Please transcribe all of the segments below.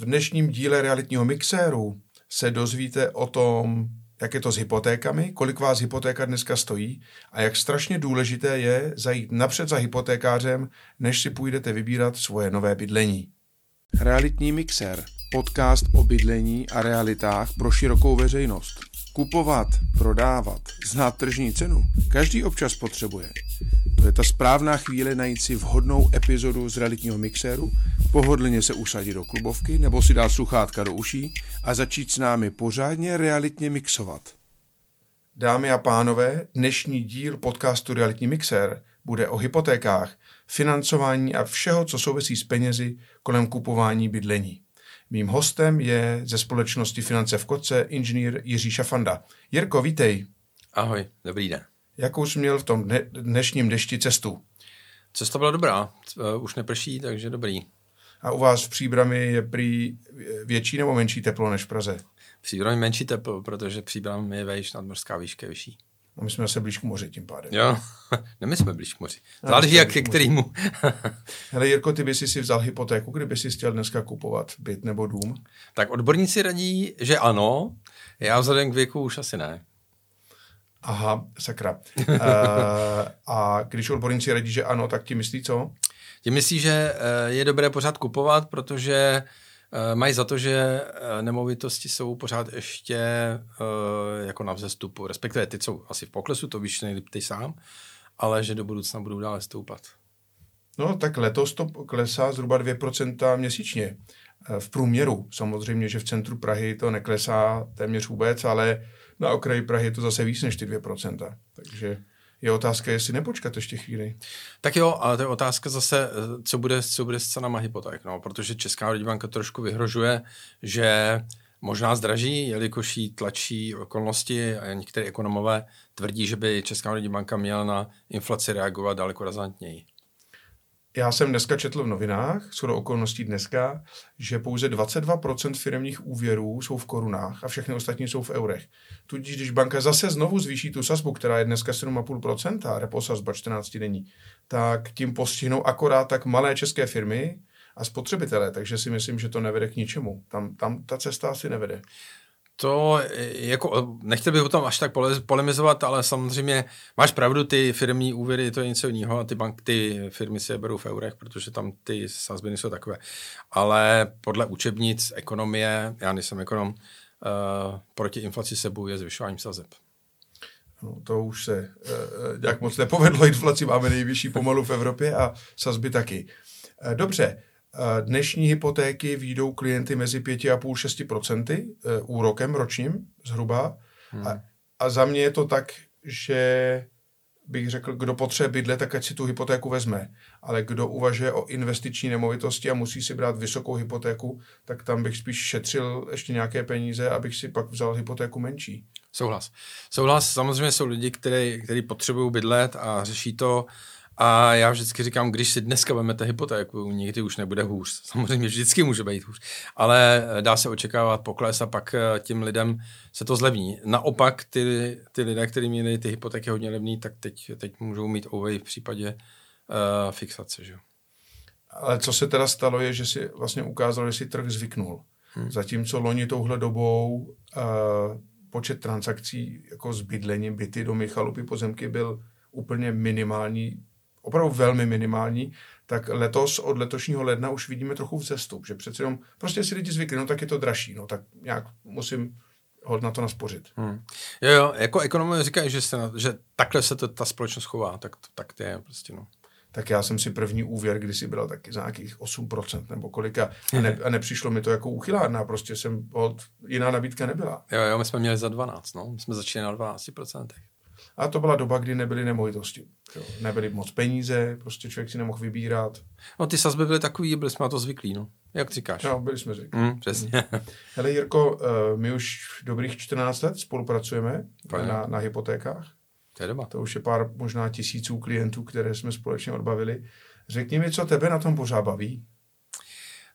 V dnešním díle realitního mixéru se dozvíte o tom, jak je to s hypotékami, kolik vás hypotéka dneska stojí a jak strašně důležité je zajít napřed za hypotékářem, než si půjdete vybírat svoje nové bydlení. Realitní mixér, podcast o bydlení a realitách pro širokou veřejnost. Kupovat, prodávat, znát tržní cenu, každý občas potřebuje. To je ta správná chvíle najít si vhodnou epizodu z realitního mixéru, pohodlně se usadit do klubovky nebo si dát sluchátka do uší a začít s námi pořádně realitně mixovat. Dámy a pánové, dnešní díl podcastu Realitní mixér bude o hypotékách, financování a všeho, co souvisí s penězi kolem kupování bydlení. Mým hostem je ze společnosti Finance v Koce inženýr Jiří Šafanda. Jirko, vítej. Ahoj, dobrý den. Jakou jsi měl v tom dnešním dešti cestu? Cesta byla dobrá, eh, už neprší, takže dobrý. A u vás v Příbrami je prý větší nebo menší teplo než v Praze? Příbram je menší teplo, protože Příbram je vejš, nadmorská výška vyšší. A my jsme se blíž k moři tím pádem. Jo, ne, my jsme blíž k moři. Záleží jak ke kterýmu. Hele Jirko, ty bys si vzal hypotéku, kdyby si chtěl dneska kupovat byt nebo dům? Tak odborníci radí, že ano, já vzhledem k věku už asi ne. Aha, sakra. uh, a když odborníci radí, že ano, tak ti myslí co? Ti myslí, že eh, je dobré pořád kupovat, protože mají za to, že nemovitosti jsou pořád ještě jako na vzestupu, respektive ty jsou asi v poklesu, to víš nejlíp ty sám, ale že do budoucna budou dále stoupat. No tak letos to klesá zhruba 2% měsíčně v průměru. Samozřejmě, že v centru Prahy to neklesá téměř vůbec, ale na okraji Prahy je to zase víc než ty 2%. Takže je otázka, jestli nepočkat ještě chvíli. Tak jo, ale to je otázka zase, co bude, co bude s cenama hypoték, no, protože Česká národní banka trošku vyhrožuje, že možná zdraží, jelikož jí tlačí okolnosti a některé ekonomové tvrdí, že by Česká národní banka měla na inflaci reagovat daleko razantněji. Já jsem dneska četl v novinách, do okolností dneska, že pouze 22% firmních úvěrů jsou v korunách a všechny ostatní jsou v eurech. Tudíž, když banka zase znovu zvýší tu sazbu, která je dneska 7,5%, repo sazba 14 denní, tak tím postihnou akorát tak malé české firmy a spotřebitelé, takže si myslím, že to nevede k ničemu. Tam, tam ta cesta asi nevede. To jako, nechtěl bych o tom až tak polemizovat, ale samozřejmě máš pravdu, ty firmní úvěry, to je něco jiného a ty, bank, ty firmy si je berou v eurech, protože tam ty sazby jsou takové. Ale podle učebnic ekonomie, já nejsem ekonom, uh, proti inflaci se bojuje zvyšováním sazeb. No, to už se uh, nějak moc nepovedlo, inflaci máme nejvyšší pomalu v Evropě a sazby taky. Uh, dobře, Dnešní hypotéky výjdou klienty mezi 5,5-6% eh, úrokem ročním zhruba. Hmm. A, a za mě je to tak, že bych řekl, kdo potřebuje bydlet, tak ať si tu hypotéku vezme. Ale kdo uvažuje o investiční nemovitosti a musí si brát vysokou hypotéku, tak tam bych spíš šetřil ještě nějaké peníze, abych si pak vzal hypotéku menší. Souhlas. Souhlas. Samozřejmě jsou lidi, kteří potřebují bydlet a řeší to a já vždycky říkám, když si dneska vezmete hypotéku, nikdy už nebude hůř. Samozřejmě vždycky může být hůř, ale dá se očekávat pokles a pak eh, tím lidem se to zlevní. Naopak ty, ty lidé, kteří měli ty hypotéky hodně levný, tak teď, teď můžou mít ovej v případě uh, fixace. Že? Ale co se teda stalo, je, že si vlastně ukázalo, že si trh zvyknul. Hmm. Zatímco loni touhle dobou uh, počet transakcí jako s bydlením, byty, domy, chalupy, pozemky byl úplně minimální opravdu velmi minimální, tak letos od letošního ledna už vidíme trochu vzestup, že přece jenom prostě si lidi zvykli, no tak je to dražší, no tak nějak musím hod na to naspořit. Hmm. Jo, jo, jako ekonomové říkají, že, se, že takhle se to, ta společnost chová, tak, tak to je prostě, no. Tak já jsem si první úvěr kdysi byl taky za nějakých 8% nebo kolika a, ne, a nepřišlo mi to jako uchylárna, prostě jsem, hod, jiná nabídka nebyla. Jo, jo, my jsme měli za 12, no, my jsme začali na 12%. A to byla doba, kdy nebyly nemovitosti. Jo. Nebyly moc peníze, prostě člověk si nemohl vybírat. No ty sazby byly takový, byli jsme na to zvyklí, no. Jak říkáš? No, byli jsme zvyklí. Mm, přesně. Hele Jirko, eh, my už dobrých 14 let spolupracujeme na, na hypotékách. To je doba. To už je pár možná tisíců klientů, které jsme společně odbavili. Řekni mi, co tebe na tom pořád baví?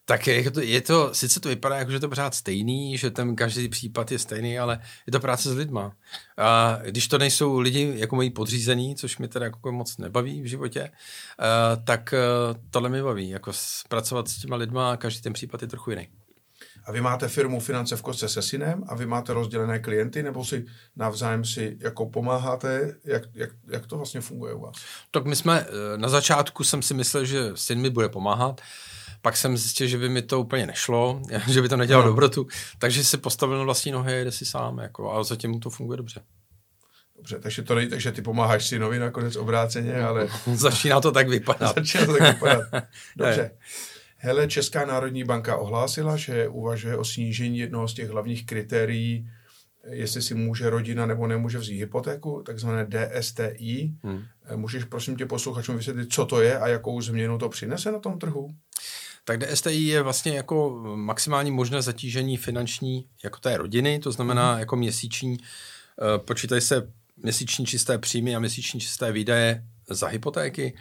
Tak je to, je to, sice to vypadá jako, že to pořád stejný, že ten každý případ je stejný, ale je to práce s lidma. A když to nejsou lidi jako moji podřízení, což mi teda jako moc nebaví v životě, uh, tak uh, tohle mi baví, jako pracovat s těma lidma, každý ten případ je trochu jiný. A vy máte firmu Finance v kostce se synem a vy máte rozdělené klienty, nebo si navzájem si jako pomáháte? Jak, jak, jak to vlastně funguje u vás? Tak my jsme, eh, na začátku jsem si myslel, že syn mi bude pomáhat, pak jsem zjistil, že by mi to úplně nešlo, že by to nedělal no. dobrotu, takže si postavil na vlastní nohy a jde si sám, jako, a zatím to funguje dobře. Dobře, takže to není tak, že ty pomáháš synovi nakonec obráceně, ale... Začíná to tak vypadat. Začíná to tak vypadat. Dobře. Hele, Česká národní banka ohlásila, že uvažuje o snížení jednoho z těch hlavních kritérií, jestli si může rodina nebo nemůže vzít hypotéku, takzvané DSTI. Hmm. Můžeš prosím tě posluchačům vysvětlit, co to je a jakou změnu to přinese na tom trhu? Tak DSTI je vlastně jako maximální možné zatížení finanční jako té rodiny, to znamená hmm. jako měsíční, eh, počítají se měsíční čisté příjmy a měsíční čisté výdaje za hypotéky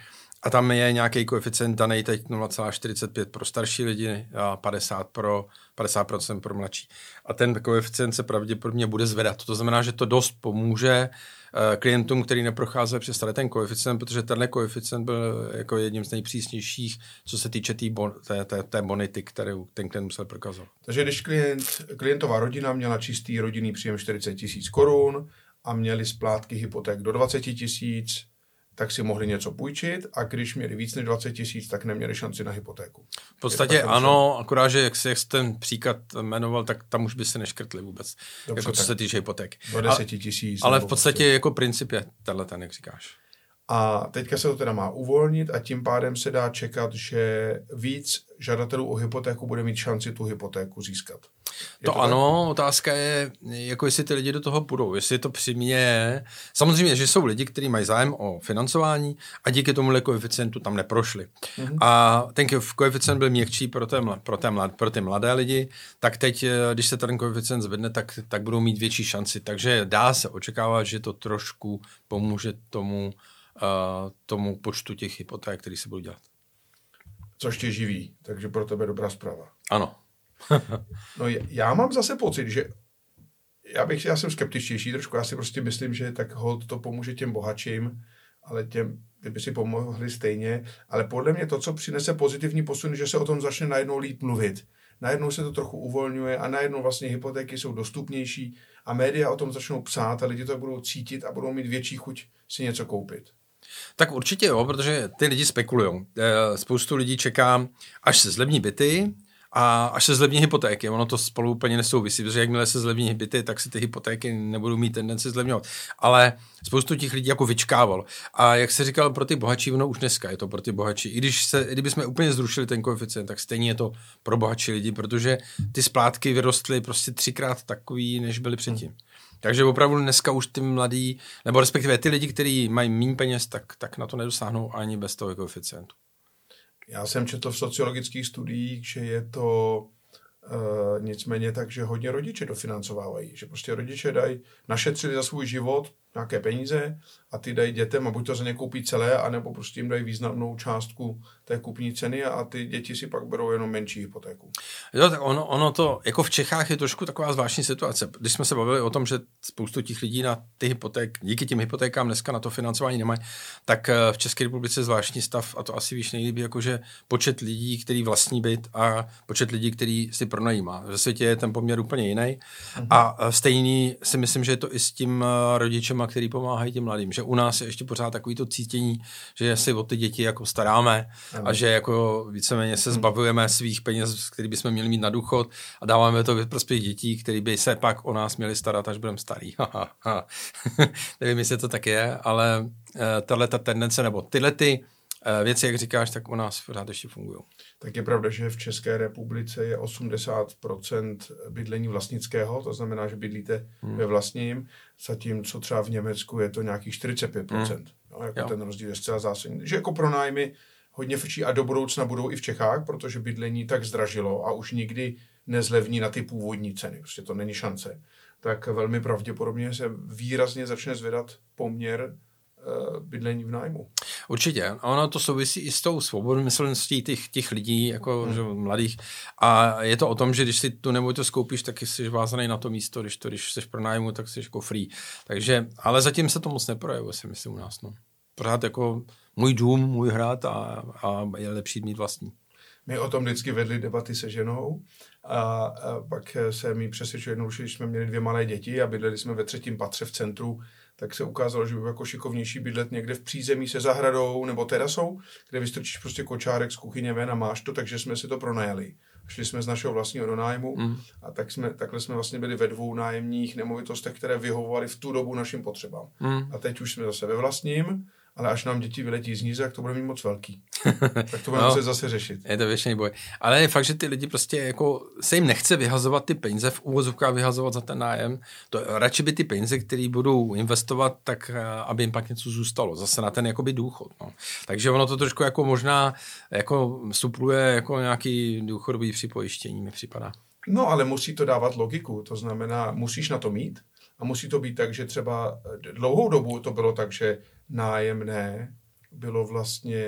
a tam je nějaký koeficient daný teď 0,45 pro starší lidi a 50 pro, 50% pro mladší. A ten koeficient se pravděpodobně bude zvedat. To znamená, že to dost pomůže uh, klientům, který neprocházejí přes tady ten koeficient, protože tenhle koeficient byl jako jedním z nejpřísnějších, co se týče tý bon, té, té, té bonity, kterou ten klient musel prokazovat. Takže když klient, klientová rodina měla čistý rodinný příjem 40 tisíc korun a měli splátky hypoték do 20 tisíc, tak si mohli něco půjčit a když měli víc než 20 tisíc, tak neměli šanci na hypotéku. V podstatě ano, akorát, že jak, jak jsi ten příklad jmenoval, tak tam už by se neškrtli vůbec, Dobře, jako co se týče hypotéky. Do 10 tisíc. Ale v podstatě prostě. jako princip je tenhle ten, jak říkáš. A teďka se to teda má uvolnit a tím pádem se dá čekat, že víc žadatelů o hypotéku bude mít šanci tu hypotéku získat. Je to, to ano, tak? otázka je, jako jestli ty lidi do toho půjdou, jestli to přimě. Samozřejmě, že jsou lidi, kteří mají zájem o financování a díky tomu koeficientu tam neprošli. Mm-hmm. A ten koeficient byl měkčí pro, té, pro, té mlad, pro ty mladé lidi, tak teď, eh, když se ten koeficient zvedne, tak, tak budou mít větší šanci. Takže dá se očekávat, že to trošku pomůže tomu, uh, tomu počtu těch hypoték, který se budou dělat. Což tě živí, takže pro tebe dobrá zpráva. Ano. no já mám zase pocit, že já, bych, já jsem skeptičtější trošku, já si prostě myslím, že tak hold to pomůže těm bohatším, ale těm, kdyby si pomohli stejně, ale podle mě to, co přinese pozitivní posun, že se o tom začne najednou líp mluvit. Najednou se to trochu uvolňuje a najednou vlastně hypotéky jsou dostupnější a média o tom začnou psát a lidi to budou cítit a budou mít větší chuť si něco koupit. Tak určitě jo, protože ty lidi spekulují. Eh, spoustu lidí čeká, až se zlevní byty, a až se zlevní hypotéky, ono to spolu úplně nesouvisí, protože jakmile se zlevní byty, tak si ty hypotéky nebudou mít tendenci zlevňovat. Ale spoustu těch lidí jako vyčkával. A jak se říkal, pro ty bohatší, ono už dneska je to pro ty bohatší. I když se, kdyby jsme úplně zrušili ten koeficient, tak stejně je to pro bohatší lidi, protože ty splátky vyrostly prostě třikrát takový, než byly předtím. Hmm. Takže opravdu dneska už ty mladí, nebo respektive ty lidi, kteří mají méně peněz, tak, tak na to nedosáhnou ani bez toho koeficientu. Já jsem četl v sociologických studiích, že je to uh, nicméně tak, že hodně rodiče dofinancovávají. Že prostě rodiče dají, našetřili za svůj život nějaké peníze a ty dají dětem a buď to za ně koupí celé, anebo prostě jim dají významnou částku té kupní ceny a ty děti si pak berou jenom menší hypotéku. Jo, tak ono, ono to, jako v Čechách je trošku taková zvláštní situace. Když jsme se bavili o tom, že spoustu těch lidí na ty hypoték, díky těm hypotékám dneska na to financování nemají, tak eh, v České republice je zvláštní stav a to asi víš nejlíp, jakože počet lidí, který vlastní byt a počet lidí, který si pronajímá. Ve světě je ten poměr úplně jiný. Mhm. A eh, stejný si myslím, že je to i s tím eh, který pomáhají těm mladým. Že u nás je ještě pořád takový to cítění, že si o ty děti jako staráme a že jako víceméně se hmm. zbavujeme svých peněz, který bychom měli mít na důchod a dáváme to ve prospěch dětí, který by se pak o nás měli starat, až budeme starý. Nevím, jestli to tak je, ale eh, tahle ta tendence, nebo tyhle ty věci, jak říkáš, tak u nás pořád ještě fungují. Tak je pravda, že v České republice je 80% bydlení vlastnického, to znamená, že bydlíte hmm. ve vlastním, zatímco třeba v Německu je to nějakých 45%. Hmm. No, jako jo. ten rozdíl je zcela zásadní. Že jako pro nájmy hodně frčí a do budoucna budou i v Čechách, protože bydlení tak zdražilo a už nikdy nezlevní na ty původní ceny. Prostě to není šance. Tak velmi pravděpodobně se výrazně začne zvedat poměr uh, bydlení v nájmu. Určitě. A ono to souvisí i s tou svobodomyslností těch, těch lidí, jako hmm. že, mladých. A je to o tom, že když si tu nemovitost koupíš, tak jsi vázaný na to místo, když to, když jsi pro nájmu, tak jsi jako free. Takže, ale zatím se to moc neprojevuje, si myslím u nás. No. Pořád jako můj dům, můj hrad a, a je lepší mít vlastní. my o tom vždycky vedli debaty se ženou a, a pak se mi přesvědčil jednou, že když jsme měli dvě malé děti a bydleli jsme ve třetím patře v centru, tak se ukázalo, že by bylo jako šikovnější bydlet někde v přízemí se zahradou nebo terasou, kde vystrčíš prostě kočárek z kuchyně ven a máš to, takže jsme si to pronajali. Šli jsme z našeho vlastního do nájmu mm. a tak jsme, takhle jsme vlastně byli ve dvou nájemních nemovitostech, které vyhovovaly v tu dobu našim potřebám. Mm. A teď už jsme zase ve vlastním ale až nám děti vyletí z níze, tak to bude mít moc velký. tak to budeme no, muset zase řešit. Je to věčný boj. Ale je fakt, že ty lidi prostě jako se jim nechce vyhazovat ty peníze, v úvozovkách vyhazovat za ten nájem. To, radši by ty peníze, které budou investovat, tak eh, aby jim pak něco zůstalo. Zase na ten jakoby důchod. No. Takže ono to trošku jako možná jako supluje jako nějaký důchodový připojištění, mi připadá. No, ale musí to dávat logiku. To znamená, musíš na to mít a musí to být tak, že třeba dlouhou dobu to bylo tak, že nájemné bylo vlastně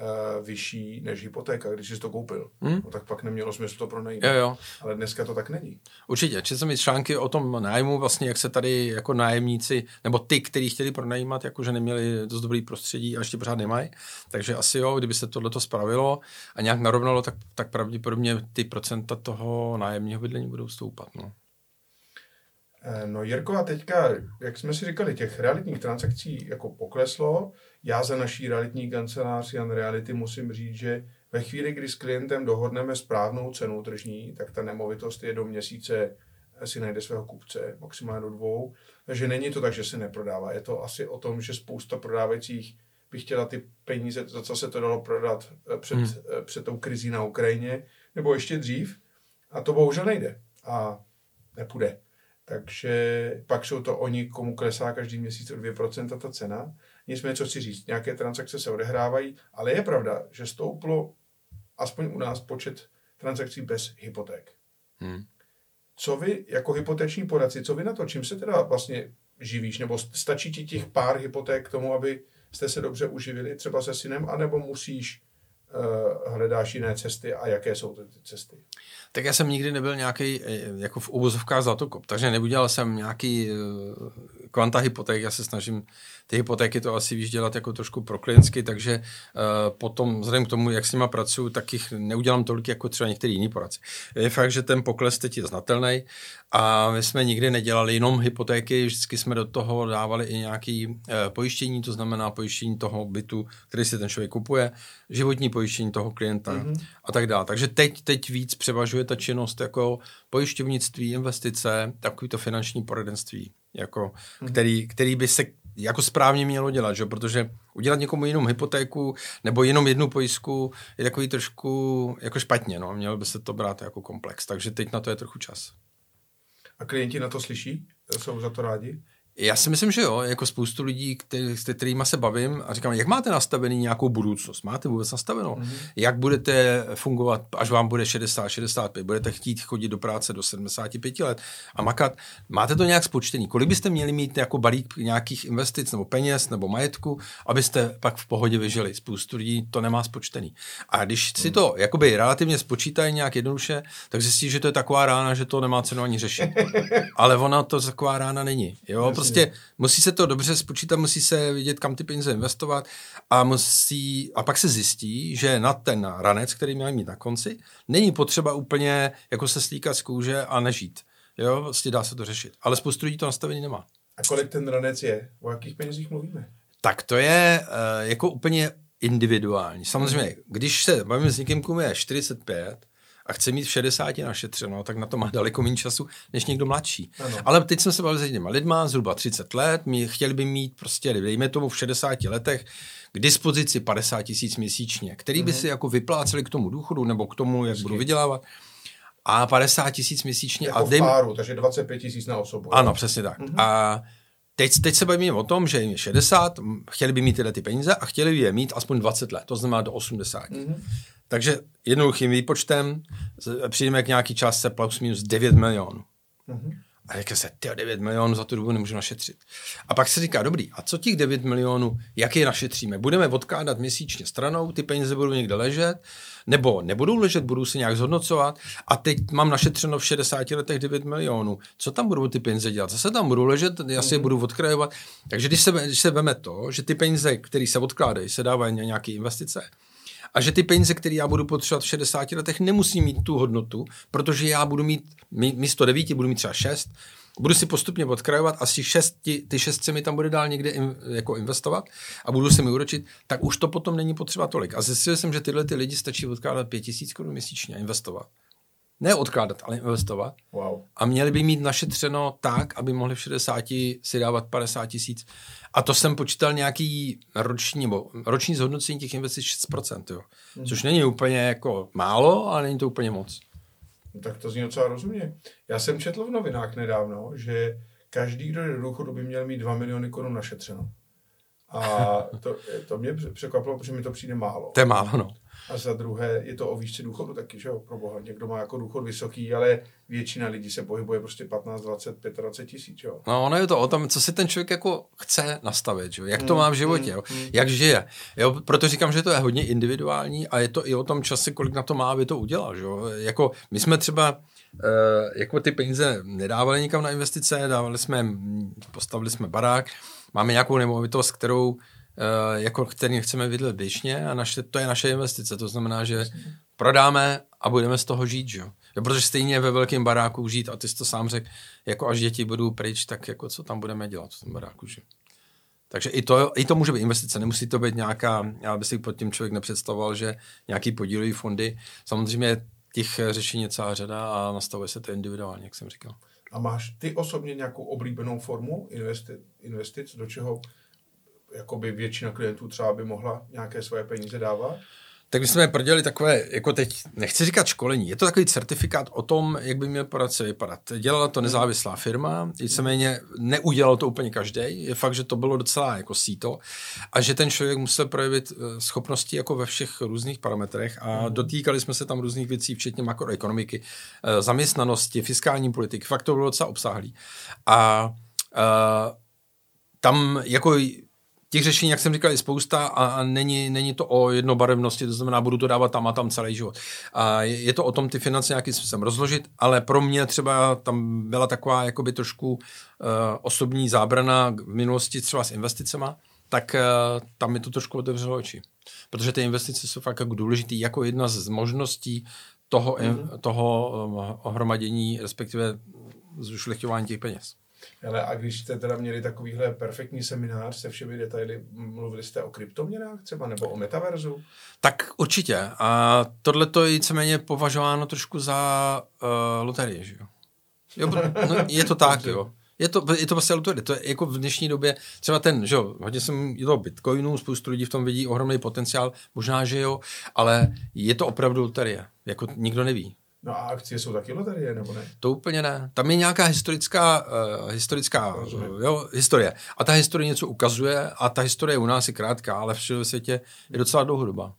uh, vyšší než hypotéka, když jsi to koupil. Hmm? No, tak pak nemělo smysl to pronajít. Jo, jo. Ale dneska to tak není. Určitě. Četl jsem i články o tom nájmu, vlastně jak se tady jako nájemníci, nebo ty, kteří chtěli pronajímat, jakože neměli dost dobrý prostředí a ještě pořád nemají. Takže asi jo, kdyby se tohle spravilo a nějak narovnalo, tak, tak pravděpodobně ty procenta toho nájemního bydlení budou stoupat. No. Eh, no Jirko, a teďka, jak jsme si říkali, těch realitních transakcí jako pokleslo. Já za naší realitní kancelář Jan Reality musím říct, že ve chvíli, kdy s klientem dohodneme správnou cenu tržní, tak ta nemovitost je do měsíce si najde svého kupce, maximálně do dvou. Takže není to tak, že se neprodává. Je to asi o tom, že spousta prodávajících by chtěla ty peníze, za co se to dalo prodat eh, před, hmm. Eh, před tou krizí na Ukrajině, nebo ještě dřív. A to bohužel nejde. A nepůjde. Takže pak jsou to oni, komu klesá každý měsíc o 2% ta cena. Nicméně, co si říct, nějaké transakce se odehrávají, ale je pravda, že stouplo aspoň u nás počet transakcí bez hypoték. Hmm. Co vy jako hypoteční poradci, co vy na to, čím se teda vlastně živíš, nebo stačí ti těch pár hypoték k tomu, aby jste se dobře uživili třeba se synem, anebo musíš hledáš jiné cesty a jaké jsou ty cesty? Tak já jsem nikdy nebyl nějaký eh, jako v úvozovkách zlatokop, takže neudělal jsem nějaký uh, kvanta hypoték, já se snažím ty hypotéky to asi víš dělat jako trošku prokliensky, takže potom vzhledem k tomu, jak s nima pracuju, tak jich neudělám tolik jako třeba některý jiný poradci. Je fakt, že ten pokles teď je znatelný a my jsme nikdy nedělali jenom hypotéky, vždycky jsme do toho dávali i nějaký uh, pojištění, to znamená pojištění toho bytu, který si ten člověk kupuje, životní pojištění toho klienta mm-hmm. a tak dále. Takže teď, teď víc převažuje ta činnost jako pojišťovnictví, investice, takový to finanční poradenství, jako, mm-hmm. který, který by se jako správně mělo dělat, že? protože udělat někomu jinou hypotéku nebo jenom jednu pojistku je takový trošku jako špatně, no. mělo by se to brát jako komplex, takže teď na to je trochu čas. A klienti na to slyší? Jsou za to rádi? Já si myslím, že jo, jako spoustu lidí, který, s kterými se bavím a říkám, jak máte nastavený nějakou budoucnost? Máte vůbec nastavenou? Mm-hmm. Jak budete fungovat, až vám bude 60, 65, budete chtít chodit do práce do 75 let a makat? Máte to nějak spočtený? Kolik byste měli mít jako balík nějakých investic nebo peněz nebo majetku, abyste pak v pohodě vyžili? Spoustu lidí to nemá spočtený. A když si to jakoby relativně spočítají nějak jednoduše, tak zjistí, že to je taková rána, že to nemá cenu ani řešit. Ale ona to taková rána není. Jo? Prostě musí se to dobře spočítat, musí se vidět, kam ty peníze investovat a musí, a pak se zjistí, že na ten ranec, který měl mít na konci, není potřeba úplně jako se stýkat z kůže a nežít. Jo, vlastně dá se to řešit. Ale spoustu lidí to nastavení nemá. A kolik ten ranec je? O jakých penězích mluvíme? Tak to je uh, jako úplně individuální. Samozřejmě, když se bavíme s někým, komu je 45, a chce mít v 60 našetřeno, tak na to má daleko méně času než někdo mladší. Ano. Ale teď jsme se bavili s těma lidma, zhruba 30 let, my chtěli by mít prostě, dejme tomu v 60 letech, k dispozici 50 tisíc měsíčně, který by mhm. si jako vypláceli k tomu důchodu nebo k tomu, jak Vždy. budu vydělávat. A 50 tisíc měsíčně. Jako a dej... páru, takže 25 tisíc na osobu. Ano, přesně tak. Mm-hmm. A teď, teď se bavíme o tom, že jim je 60, chtěli by mít tyhle ty peníze a chtěli by je mít aspoň 20 let, to znamená do 80. Mm-hmm. Takže jednoduchým výpočtem přijdeme k nějaký částce plus minus 9 milionů. Mm-hmm. A říká se, ty 9 milionů za tu dobu nemůžu našetřit. A pak se říká, dobrý, a co těch 9 milionů, jak je našetříme? Budeme odkládat měsíčně stranou, ty peníze budou někde ležet, nebo nebudou ležet, budou se nějak zhodnocovat a teď mám našetřeno v 60 letech 9 milionů. Co tam budou ty peníze dělat? Zase tam budou ležet, já si je mhm. budu odkrajovat. Takže když se, když se veme to, že ty peníze, které se odkládají, se dávají na nějaké investice, A že ty peníze, které já budu potřebovat v 60 letech, nemusí mít tu hodnotu, protože já budu mít místo 9, budu mít třeba 6, budu si postupně odkrajovat a z těch šesti, ty šest se mi tam bude dál někde in, jako investovat a budu se mi uročit, tak už to potom není potřeba tolik. A zjistil jsem, že tyhle ty lidi stačí odkládat 5000 korun měsíčně a investovat. Ne odkládat, ale investovat. Wow. A měli by mít našetřeno tak, aby mohli v 60 si dávat 50 tisíc. A to jsem počítal nějaký roční, nebo roční zhodnocení těch investic 6%, jo. Hmm. Což není úplně jako málo, ale není to úplně moc. No, tak to zní docela rozumně. Já jsem četl v novinách nedávno, že každý, kdo jde do důchodu, by měl mít 2 miliony korun našetřeno. A to, to mě překvapilo, protože mi to přijde málo. To je málo, no. A za druhé je to o výšce důchodu taky, že jo, pro boha. Někdo má jako důchod vysoký, ale většina lidí se pohybuje prostě 15, 20, 25 tisíc, jo. No ono je to o tom, co si ten člověk jako chce nastavit, že jo? jak to mm, má v životě, jo? Mm, mm. jak žije. Jo? Proto říkám, že to je hodně individuální a je to i o tom čase, kolik na to má, aby to udělal. Že jo? Jako my jsme třeba Uh, jako ty peníze nedávali nikam na investice, dávali jsme, postavili jsme barák, máme nějakou nemovitost, kterou Eh, jako který chceme vidět běžně a naše, to je naše investice. To znamená, že prodáme a budeme z toho žít, že? jo. Protože stejně ve velkém baráku žít, a ty jsi to sám řekl, jako až děti budou pryč, tak jako co tam budeme dělat v tom baráku, že? Takže i to, i to může být investice, nemusí to být nějaká, já bych si pod tím člověk nepředstavoval, že nějaký podílový fondy. Samozřejmě těch řešení je celá řada a nastavuje se to individuálně, jak jsem říkal. A máš ty osobně nějakou oblíbenou formu investic, investic do čeho jakoby většina klientů třeba by mohla nějaké svoje peníze dávat? Tak my jsme prodělali takové, jako teď, nechci říkat školení, je to takový certifikát o tom, jak by měl poradce vypadat. Dělala to nezávislá firma, nicméně neudělal to úplně každý. Je fakt, že to bylo docela jako síto a že ten člověk musel projevit eh, schopnosti jako ve všech různých parametrech a mhm. dotýkali jsme se tam různých věcí, včetně makroekonomiky, eh, zaměstnanosti, fiskální politiky. Fakt to bylo docela obsáhlý. A, a eh, tam jako těch řešení, jak jsem říkal, je spousta a, a není, není to o jednobarevnosti, to znamená, budu to dávat tam a tam celý život. A je, je to o tom ty finance nějakým způsobem rozložit, ale pro mě třeba tam byla taková jakoby trošku uh, osobní zábrana v minulosti třeba s investicema, tak uh, tam mi to trošku otevřelo oči. Protože ty investice jsou fakt jako důležité jako jedna z možností toho, mm-hmm. toho uh, ohromadění, respektive zušlechťování těch peněz. Ale a když jste teda měli takovýhle perfektní seminář se všemi detaily, mluvili jste o kryptoměnách třeba nebo o metaverzu? Tak určitě. A tohle to je víceméně považováno trošku za uh, loterie, že jo? jo no, je to tak, jo. Je to, je to prostě loterie. To je jako v dnešní době, třeba ten, že jo, hodně jsem do bitcoinu, spoustu lidí v tom vidí ohromný potenciál, možná, že jo, ale je to opravdu loterie. Jako nikdo neví. No a akcie jsou taky loterie, nebo ne? To úplně ne. Tam je nějaká historická, uh, historická uh, jo, historie. A ta historie něco ukazuje a ta historie u nás je krátká, ale v světě je docela dlouhodobá.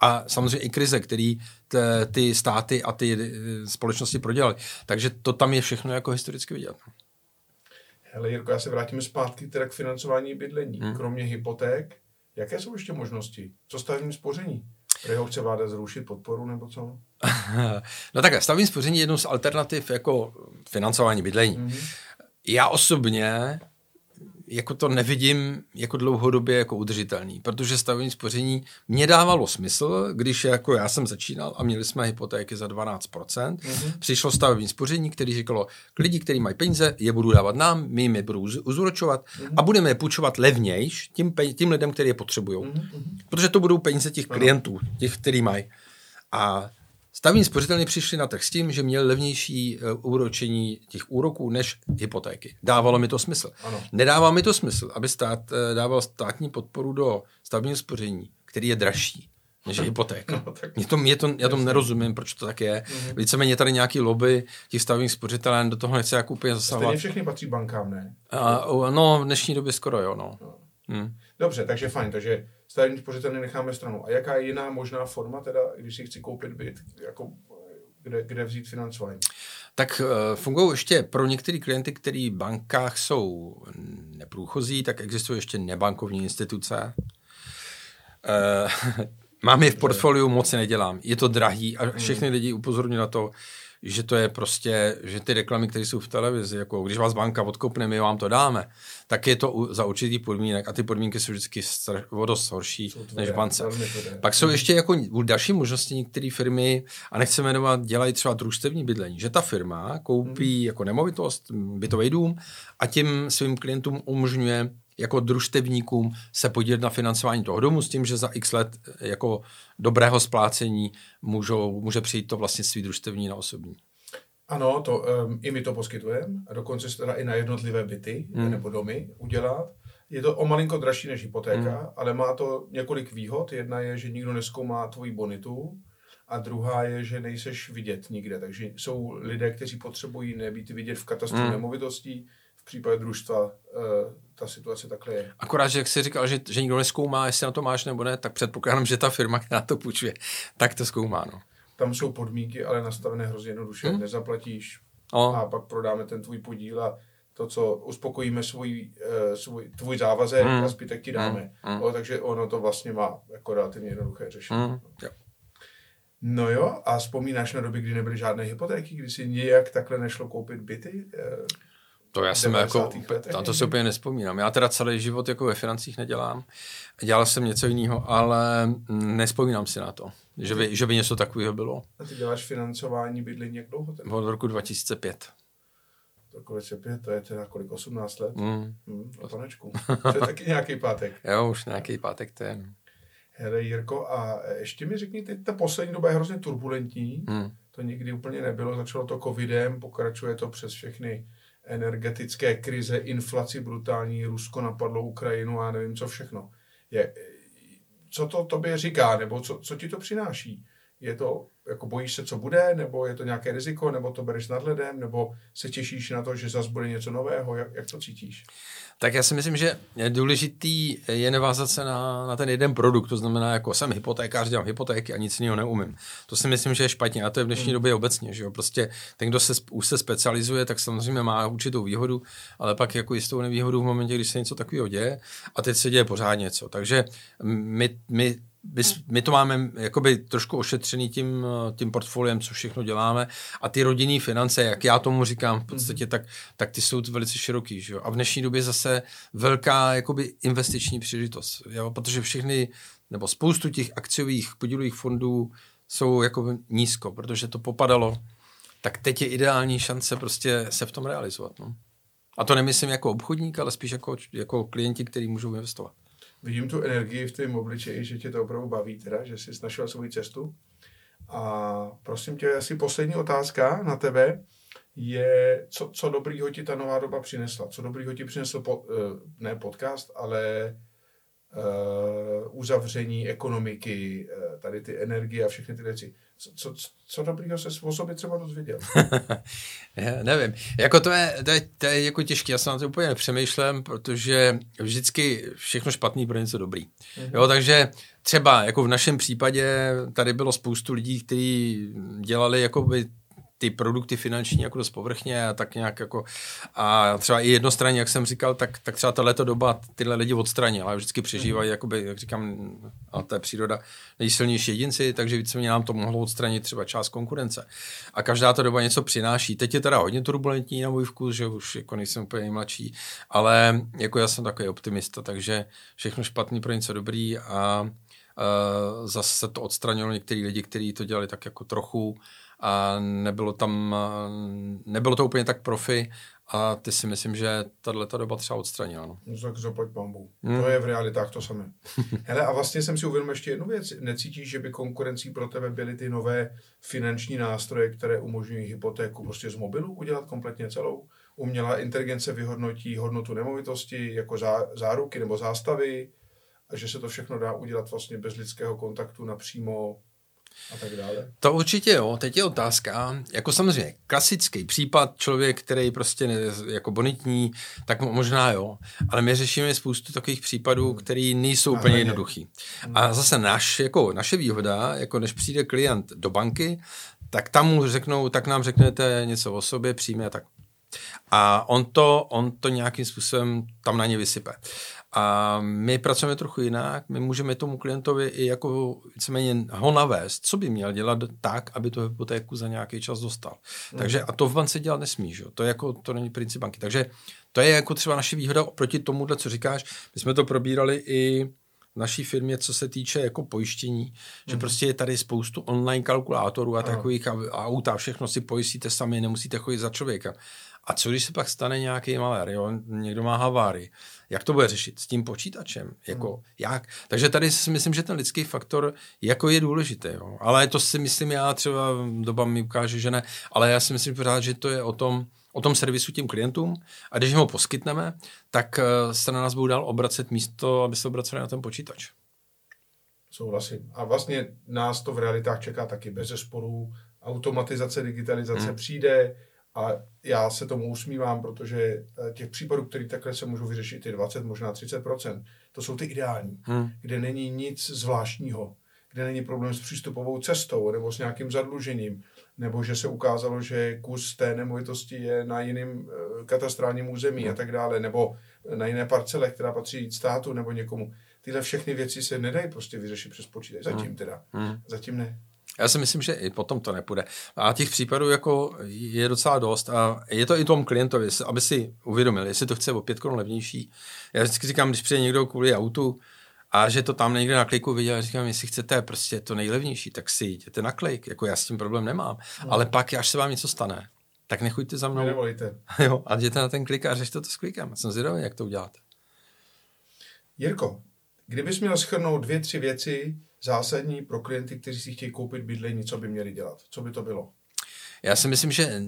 A samozřejmě i krize, který t, ty státy a ty eh, společnosti prodělaly. Takže to tam je všechno jako historicky vidět. Hele, Jirko, já se vrátím zpátky teda k financování bydlení. Hmm. Kromě hypoték, jaké jsou ještě možnosti? Co stavím spoření? Jeho chce vláda zrušit podporu nebo co? no tak stavní spoření je jednou z alternativ jako financování bydlení. Mm-hmm. Já osobně jako to nevidím jako dlouhodobě jako udržitelný, protože stavební spoření mě dávalo smysl, když jako já jsem začínal a měli jsme hypotéky za 12%, mm-hmm. přišlo stavební spoření, který říkalo, k lidi, kteří mají peníze, je budu dávat nám, my jim je budou uzúročovat mm-hmm. a budeme je půjčovat levnějš tím, tím lidem, kteří je potřebují. Mm-hmm. Protože to budou peníze těch klientů, těch, kteří mají. A Stavní spořitelny přišli na trh s tím, že měli levnější uh, úročení těch úroků než hypotéky. Dávalo mi to smysl. Ano. Nedává mi to smysl, aby stát uh, dával státní podporu do stavního spoření, který je dražší než hypotéka. No, mě to, mě to, já tomu nerozumím, proč to tak je. Mm-hmm. Víceméně tady nějaký lobby těch stavních spořitelen do toho nechce jako úplně zasahovat. Stejně všechny patří bankám, ne? A, no, v dnešní době skoro jo, no. no. Hmm. Dobře, takže fajn, takže stavební spořitelny necháme stranou. A jaká je jiná možná forma, teda, když si chci koupit byt, jako, kde, kde vzít financování? Tak uh, fungují ještě pro některé klienty, kteří v bankách jsou neprůchozí, tak existují ještě nebankovní instituce. Uh, mám je v portfoliu, moc nedělám. Je to drahý a všechny lidi upozorňují na to, že to je prostě, že ty reklamy, které jsou v televizi, jako když vás banka odkopne, my vám to dáme, tak je to u, za určitý podmínek a ty podmínky jsou vždycky straš, o dost horší tvrdé, než v bance. Pak jsou ještě jako další možnosti některé firmy, a nechci jmenovat, dělají třeba družstevní bydlení, že ta firma koupí hmm. jako nemovitost, bytový dům a tím svým klientům umožňuje jako družstevníkům se podílet na financování toho domu s tím, že za x let jako dobrého splácení můžou, může přijít to vlastnictví družstevní na osobní. Ano, to, um, i my to poskytujeme a dokonce se teda i na jednotlivé byty hmm. nebo domy udělat. Je to o malinko dražší než hypotéka, hmm. ale má to několik výhod. Jedna je, že nikdo neskoumá tvoji bonitu a druhá je, že nejseš vidět nikde. Takže jsou lidé, kteří potřebují nebýt vidět v katastru hmm. nemovitostí, případě družstva uh, ta situace takhle je. Akorát, že jak jsi říkal, že, že nikdo neskoumá, jestli na to máš nebo ne, tak předpokládám, že ta firma, která to půjčuje, tak to zkoumá. No. Tam jsou podmínky, ale nastavené hrozně jednoduše. Hmm. Nezaplatíš o. a pak prodáme ten tvůj podíl a to, co uspokojíme svůj, uh, svůj tvůj závazek hmm. a zbytek ti dáme. Hmm. O, takže ono to vlastně má jako relativně jednoduché řešení. Hmm. Jo. No jo, a vzpomínáš na doby, kdy nebyly žádné hypotéky, kdy si nějak takhle nešlo koupit byty? To já jsem jako, tam to si úplně nespomínám. Já teda celý život jako ve financích nedělám. Dělal jsem něco jiného, ale nespomínám si na to, že by, že by něco takového bylo. A ty děláš financování bydlení jak dlouho? Ten? Od roku 2005. Roku 2005, to je teda kolik, 18 let? Mm. Mm, panečku. To je taky nějaký pátek. jo, už nějaký pátek to je. Hele Jirko, a ještě mi řekni, teď ta poslední doba je hrozně turbulentní. Mm. To nikdy úplně nebylo, začalo to covidem, pokračuje to přes všechny energetické krize, inflaci brutální, Rusko napadlo Ukrajinu a nevím co všechno. Je, co to tobě říká, nebo co, co ti to přináší? Je to, jako bojíš se, co bude, nebo je to nějaké riziko, nebo to bereš nadhledem, nebo se těšíš na to, že zase bude něco nového, jak, jak to cítíš? Tak já si myslím, že důležitý je nevázat se na, na ten jeden produkt, to znamená, jako jsem hypotékář, dělám hypotéky a nic jiného neumím. To si myslím, že je špatně a to je v dnešní hmm. době obecně, že jo. Prostě ten, kdo se už se specializuje, tak samozřejmě má určitou výhodu, ale pak jako jistou nevýhodu v momentě, když se něco takového děje a teď se děje pořád něco. Takže my, my my, my to máme jakoby trošku ošetřený tím, tím portfoliem, co všechno děláme a ty rodinné finance, jak já tomu říkám v podstatě, mm-hmm. tak, tak ty jsou velice široký. Že jo? A v dnešní době zase velká jakoby investiční příležitost, jo? protože všechny, nebo spoustu těch akciových podílových fondů jsou jako nízko, protože to popadalo, tak teď je ideální šance prostě se v tom realizovat. No. A to nemyslím jako obchodník, ale spíš jako, jako klienti, kteří můžou investovat vidím tu energii v tom obličeji, že tě to opravdu baví, teda, že jsi našel svou cestu. A prosím tě, asi poslední otázka na tebe je, co, co dobrýho ti ta nová doba přinesla? Co dobrýho ti přinesl, po, eh, ne podcast, ale uh, uzavření ekonomiky, uh, tady ty energie a všechny ty věci. Co, co, co dobrýho se o sobě třeba dozvěděl? já nevím. Jako to je, to, je, to je jako těžké, já se na to úplně nepřemýšlím, protože vždycky všechno špatný pro něco dobrý. Mm-hmm. Jo, takže třeba jako v našem případě tady bylo spoustu lidí, kteří dělali jakoby ty produkty finanční jako dost povrchně a tak nějak jako a třeba i jednostranně, jak jsem říkal, tak, tak třeba tato doba tyhle lidi odstranila a vždycky přežívají, mm. jakoby, jak říkám, a to je příroda, nejsilnější jedinci, takže víceméně nám to mohlo odstranit třeba část konkurence. A každá ta doba něco přináší. Teď je teda hodně turbulentní na můj vkus, že už jako nejsem úplně nejmladší, ale jako já jsem takový optimista, takže všechno špatný pro něco dobrý a Uh, zase to odstranilo některý lidi, kteří to dělali tak jako trochu a nebylo tam, nebylo to úplně tak profi a ty si myslím, že tahle ta doba třeba odstranila. No. no tak zaplať bambu. Hmm. To je v realitách to samé. Hele, a vlastně jsem si uvědomil ještě jednu věc. Necítíš, že by konkurencí pro tebe byly ty nové finanční nástroje, které umožňují hypotéku prostě z mobilu udělat kompletně celou? Umělá inteligence vyhodnotí hodnotu nemovitosti jako zá, záruky nebo zástavy a že se to všechno dá udělat vlastně bez lidského kontaktu napřímo a tak dále. To určitě jo, teď je otázka, jako samozřejmě klasický případ, člověk, který prostě ne, jako bonitní, tak možná jo, ale my řešíme spoustu takových případů, které nejsou a úplně jednoduchý. Hmm. A zase naš, jako naše výhoda, jako než přijde klient do banky, tak tam mu řeknou, tak nám řeknete něco o sobě, přijme a tak. A on to, on to nějakým způsobem tam na ně vysype. A my pracujeme trochu jinak, my můžeme tomu klientovi i jako víceméně ho navést, co by měl dělat tak, aby tu hypotéku za nějaký čas dostal. Hmm. Takže a to v bance dělat nesmí, že? to je jako, to není princip banky. Takže to je jako třeba naše výhoda oproti tomuhle, co říkáš. My jsme to probírali i v naší firmě, co se týče jako pojištění, mm. že prostě je tady spoustu online kalkulátorů a takových a, aut a všechno si pojistíte sami, nemusíte chodit za člověka. A co když se pak stane nějaký malér, jo? někdo má havárii, jak to bude řešit? S tím počítačem? Jako, hmm. jak? Takže tady si myslím, že ten lidský faktor jako je důležitý. Jo? Ale to si myslím já třeba, doba mi ukáže, že ne, ale já si myslím pořád, že to je o tom, o tom servisu tím klientům a když ho poskytneme, tak eh, se na nás budou dál obracet místo, aby se obraceli na ten počítač. Souhlasím. A vlastně nás to v realitách čeká taky bez zesporů. Automatizace, digitalizace hmm. přijde, a já se tomu usmívám, protože eh, těch případů, které takhle se můžou vyřešit, je 20, možná 30% to jsou ty ideální, hmm. kde není nic zvláštního, kde není problém s přístupovou cestou nebo s nějakým zadlužením, nebo že se ukázalo, že kus té nemovitosti je na jiném eh, katastrálním území hmm. a tak dále, nebo na jiné parcele, která patří státu nebo někomu. Tyhle všechny věci se nedají prostě vyřešit přes počítač. Zatím hmm. teda. Hmm. Zatím ne. Já si myslím, že i potom to nepůjde. A těch případů jako je docela dost a je to i tomu klientovi, aby si uvědomil, jestli to chce o pět korun levnější. Já vždycky říkám, když přijde někdo kvůli autu a že to tam někde na kliku viděl, říkám, jestli chcete prostě to nejlevnější, tak si jděte na klik, jako já s tím problém nemám. No. Ale pak, až se vám něco stane, tak nechuďte za mnou. Nevolíte. Jo, a jděte na ten klik a řešte to s klikem. Jsem zvědavý, jak to uděláte. Jirko, kdybys měl schrnout dvě, tři věci, zásadní pro klienty, kteří si chtějí koupit bydlení, co by měli dělat? Co by to bylo? Já si myslím, že,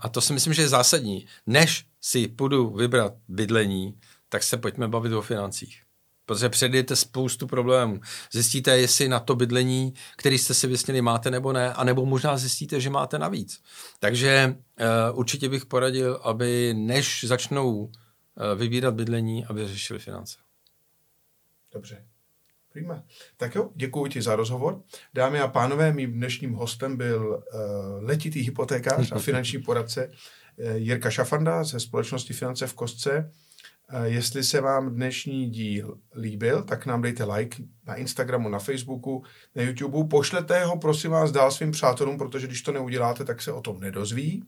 a to si myslím, že je zásadní, než si půjdu vybrat bydlení, tak se pojďme bavit o financích. Protože předjdete spoustu problémů. Zjistíte, jestli na to bydlení, který jste si vysněli, máte nebo ne, anebo možná zjistíte, že máte navíc. Takže uh, určitě bych poradil, aby než začnou uh, vybírat bydlení, aby řešili finance. Dobře. Prima. Tak jo, děkuji ti za rozhovor. Dámy a pánové, mým dnešním hostem byl uh, letitý hypotékář a finanční poradce uh, Jirka Šafanda ze společnosti Finance v Kostce. Uh, jestli se vám dnešní díl líbil, tak nám dejte like na Instagramu, na Facebooku, na YouTube. Pošlete ho, prosím vás, dál svým přátelům, protože když to neuděláte, tak se o tom nedozví.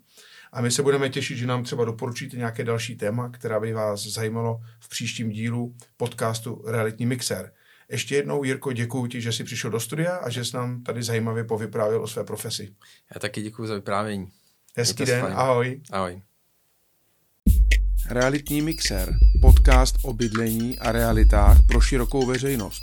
A my se budeme těšit, že nám třeba doporučíte nějaké další téma, která by vás zajímalo v příštím dílu podcastu Realitní mixer. Ještě jednou, Jirko, děkuji ti, že jsi přišel do studia a že jsi nám tady zajímavě povyprávěl o své profesi. Já taky děkuji za vyprávění. Hezký den, fajn. ahoj. Ahoj. Realitní mixer, podcast o bydlení a realitách pro širokou veřejnost.